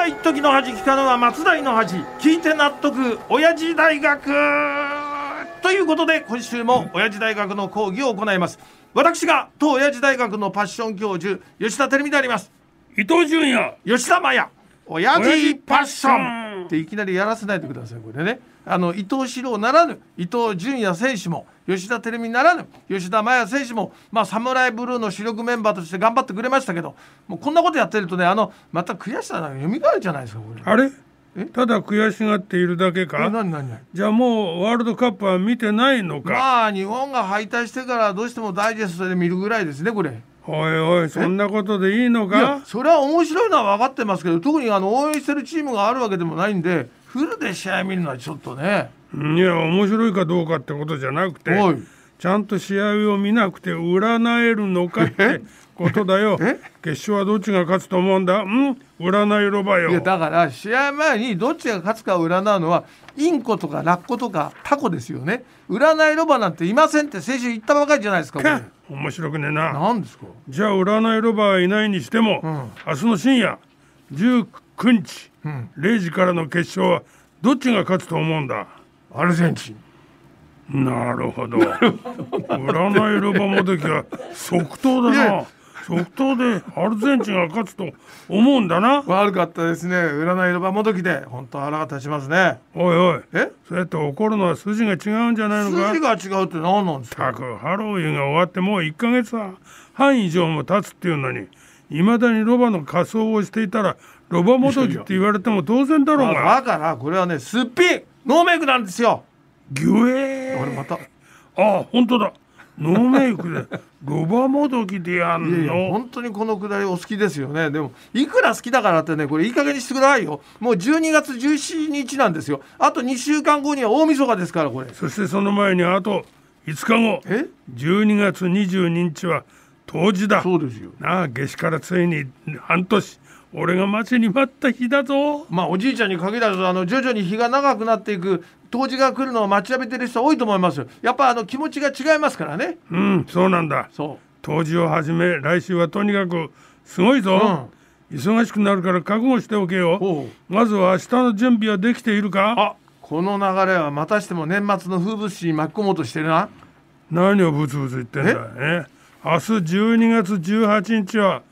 は一時の恥聞かぬは松代の恥聞いて納得親父大学。ということで今週も親父大学の講義を行います。私が当親父大学のパッション教授吉田照美であります。伊藤純也。吉田麻也親父パッションっていきなりやらせないでくださいこれね。あの伊藤四郎ならぬ伊藤純也選手も吉田照美ならぬ吉田麻也選手もまあサムライブルーの主力メンバーとして頑張ってくれましたけどもうこんなことやってるとねあのまた悔しさが蘇るじゃないですかこれ。あれ？え？ただ悔しがっているだけえか何何何？じゃあもうワールドカップは見てないのか、まあ日本が敗退してからどうしてもダイジェストで見るぐらいですねこれおいおいそんなことでいいのか？それは面白いのは分かってますけど特にあの応援してるチームがあるわけでもないんでフルで試合見るのはちょっとね。いや面白いかどうかってことじゃなくてちゃんと試合を見なくて占えるのかってことだよ。え？決勝はどっちが勝つと思うんだ？うん？占いろばいやよだから試合前にどっちが勝つかを占うのはインコとかラッコとかタコですよね。占いロバなんていませんって先週言ったばかりじゃないですか面白くねえな。何ですか？じゃあ占いロバはいないにしても、ん。明日の深夜19日、ん。0時からの決勝はどっちが勝つと思うんだ？アルゼンチンなるほど。占いロバもどきは即答だな。即答でアルゼンチンが勝つと思うんだな。悪かったですね。占いロバもどきで本当腹が立ちますね。おいおい。え？そうやって怒るのは筋が違うんじゃないのか？筋が違うって何なんですか？たくハロウィンが終わってもう1ヶ月半以上も経つっていうのにいまだにロバの仮装をしていたらロバもどきって言われても当然だろうが。だからこれはねすっぴん。ノーメイクなんですよ。ギュエー俺また？いあ本当だ。ノーメイクで ロバもどきでやんやいやの本当にこのくだりお好きですよね。でもいくら好きだからってねこれいい加減にしてくださいよ。もう12月17日なんですよ。あと2週間後には大晦日ですからこれ。そしてその前にあと5日後え？12月22日は冬至だ。そうですよ。なあ夏至からついに半年俺が待ちに待った日だぞ。まあおじいちゃんに限らずあの徐々に日が長くなっていく冬至が来るのを待ちわびてる人多いと思います。よやっぱあの気持ちが違いますからね。うんそうなんだ。そ冬至をはじめ来週はとにかくすごいぞ、忙しくなるから覚悟しておけよ。まずは明日の準備はできているか。あこの流れはまたしても年末の風物詩に巻き込もうとしてるな。何をブツブツ言ってんだ。え？明日12月18日は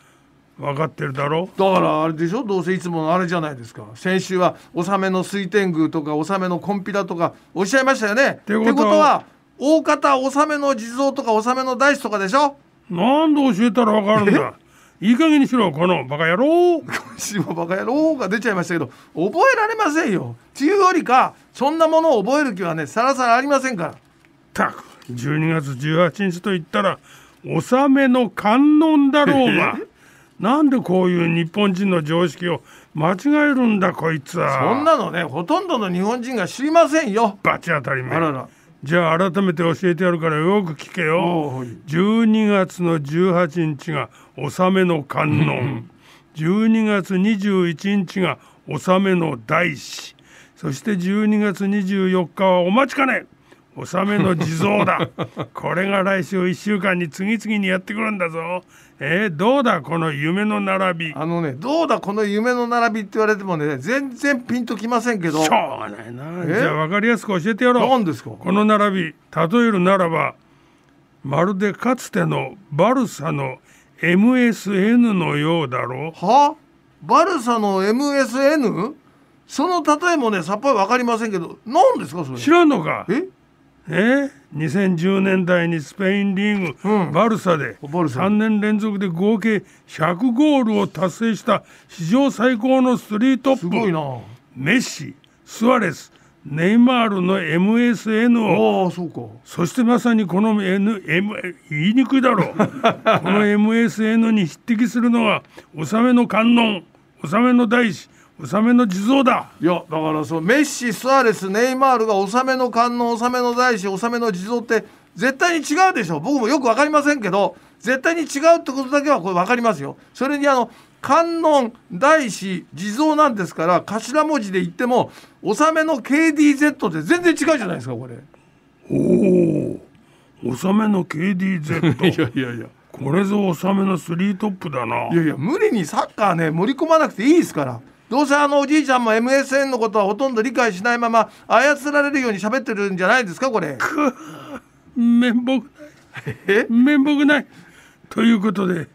分かってるだろ？だからあれでしょ？どうせいつものあれじゃないですか。先週は納めの水天宮とか納めのコンピラとかおっしゃいましたよね。ってことは？は大方納めの地蔵とか納めの大師とかでしょ？なんで教えたら分かるんだ？いい加減にしろこのバカ野郎！今週もバカ野郎が出ちゃいましたけど覚えられませんよ。っていうよりかそんなものを覚える気はねさらさらありませんから。たく12月18日と言ったら納めの観音だろうが なんでこういう日本人の常識を間違えるんだこいつは。そんなのねほとんどの日本人が知りませんよ。バチ当たり前。あらら。じゃあ改めて教えてやるからよく聞けよ。おう12月の18日が納めの観音。12月21日が納めの大師。そして12月24日はお待ちかね納めの地蔵だ。これが来週1週間に次々にやってくるんだぞ。えー、どうだこの夢の並び？あのねどうだこの夢の並びって言われてもね全然ピンときませんけど。しょうがないな。え？じゃあ分かりやすく教えてやろう。何ですか？この並び例えるならばまるでかつてのバルサの MSN のようだろう。は？バルサの MSN? その例えもねさっぱり分かりませんけど。何ですかそれ？知らんのか？え？え？2010年代にスペインリーグ、うん。バルサでバルサ。3年連続で合計100ゴールを達成した史上最高のスリートップ。メッシスアレスネイマールの MSN をそうか。そしてまさにこの N、M、言いにくいだろう。この MSN に匹敵するのは納めの観音納めの大師納めの地蔵だ。いやだからそうメッシスアレスネイマールが納めの観音納めの大師納めの地蔵って絶対に違うでしょ。僕もよく分かりませんけど絶対に違うってことだけはこれ分かりますよ。それにあの観音大師地蔵なんですから頭文字で言っても納めの KDZ って全然違うじゃないですかこれ。おお納めの KDZ いやいや。これぞ納めのスリートップだな。いやいや無理にサッカーね盛り込まなくていいですからどうせあのおじいちゃんも MSN のことはほとんど理解しないまま操られるように喋ってるんじゃないですかこれ。面目え？面目ない。ということで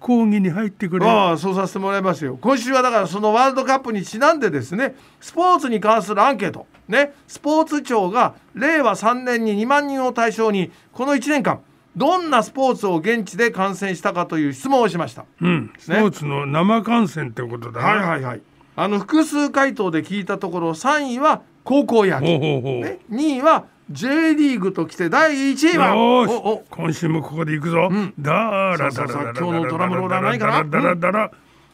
講義に入ってくれ。ああそうさせてもらいますよ。今週はだからそのワールドカップにちなんでですねスポーツに関するアンケート。ね。スポーツ庁が令和3年に2万人を対象にこの1年間どんなスポーツを現地で観戦したかという質問をしました。うん。スポーツの生観戦ってことだな、はいはいはいあの複数回答で聞いたところ3位は高校野球、ね、2位は J リーグときて第1位はおお。今週もここで行くぞ、ん。だーらだらだら今日のドラムローラーな？いかなだらだらだら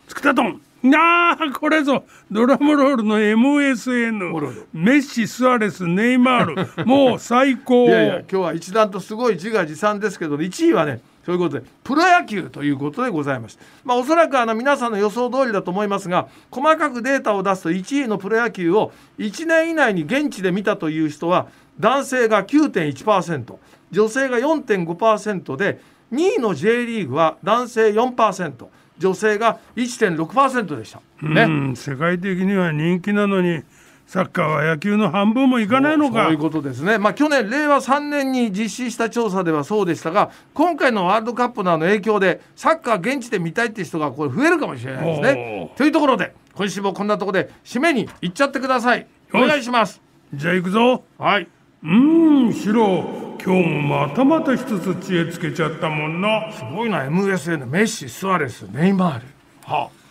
つくたとんな？あこれぞ。ドラムロールの MSN メッシスアレスネイマール。もう最高。いやいや今日は一段とすごい自画自賛ですけど1位はねそういうことでプロ野球ということでございましたまあおそらくあの皆さんの予想通りだと思いますが細かくデータを出すと1位のプロ野球を1年以内に現地で見たという人は男性が9.1%女性が4.5%で2位の J リーグは男性4%女性が1.6%でした。ね、うん世界的には人気なのにサッカーは野球の半分もいかないのかそういうことですね。まあ去年令和3年に実施した調査ではそうでしたが、今回のワールドカップのあの影響でサッカー現地で見たいって人がこれ増えるかもしれないですねお。というところで今週もこんなところで締めに行っちゃってください。お願いします。じゃあ行くぞはい。うーんシロ今日もまたまた一つ知恵つけちゃったもんなすごいな MSN メッシスアレスネイマール。はあ。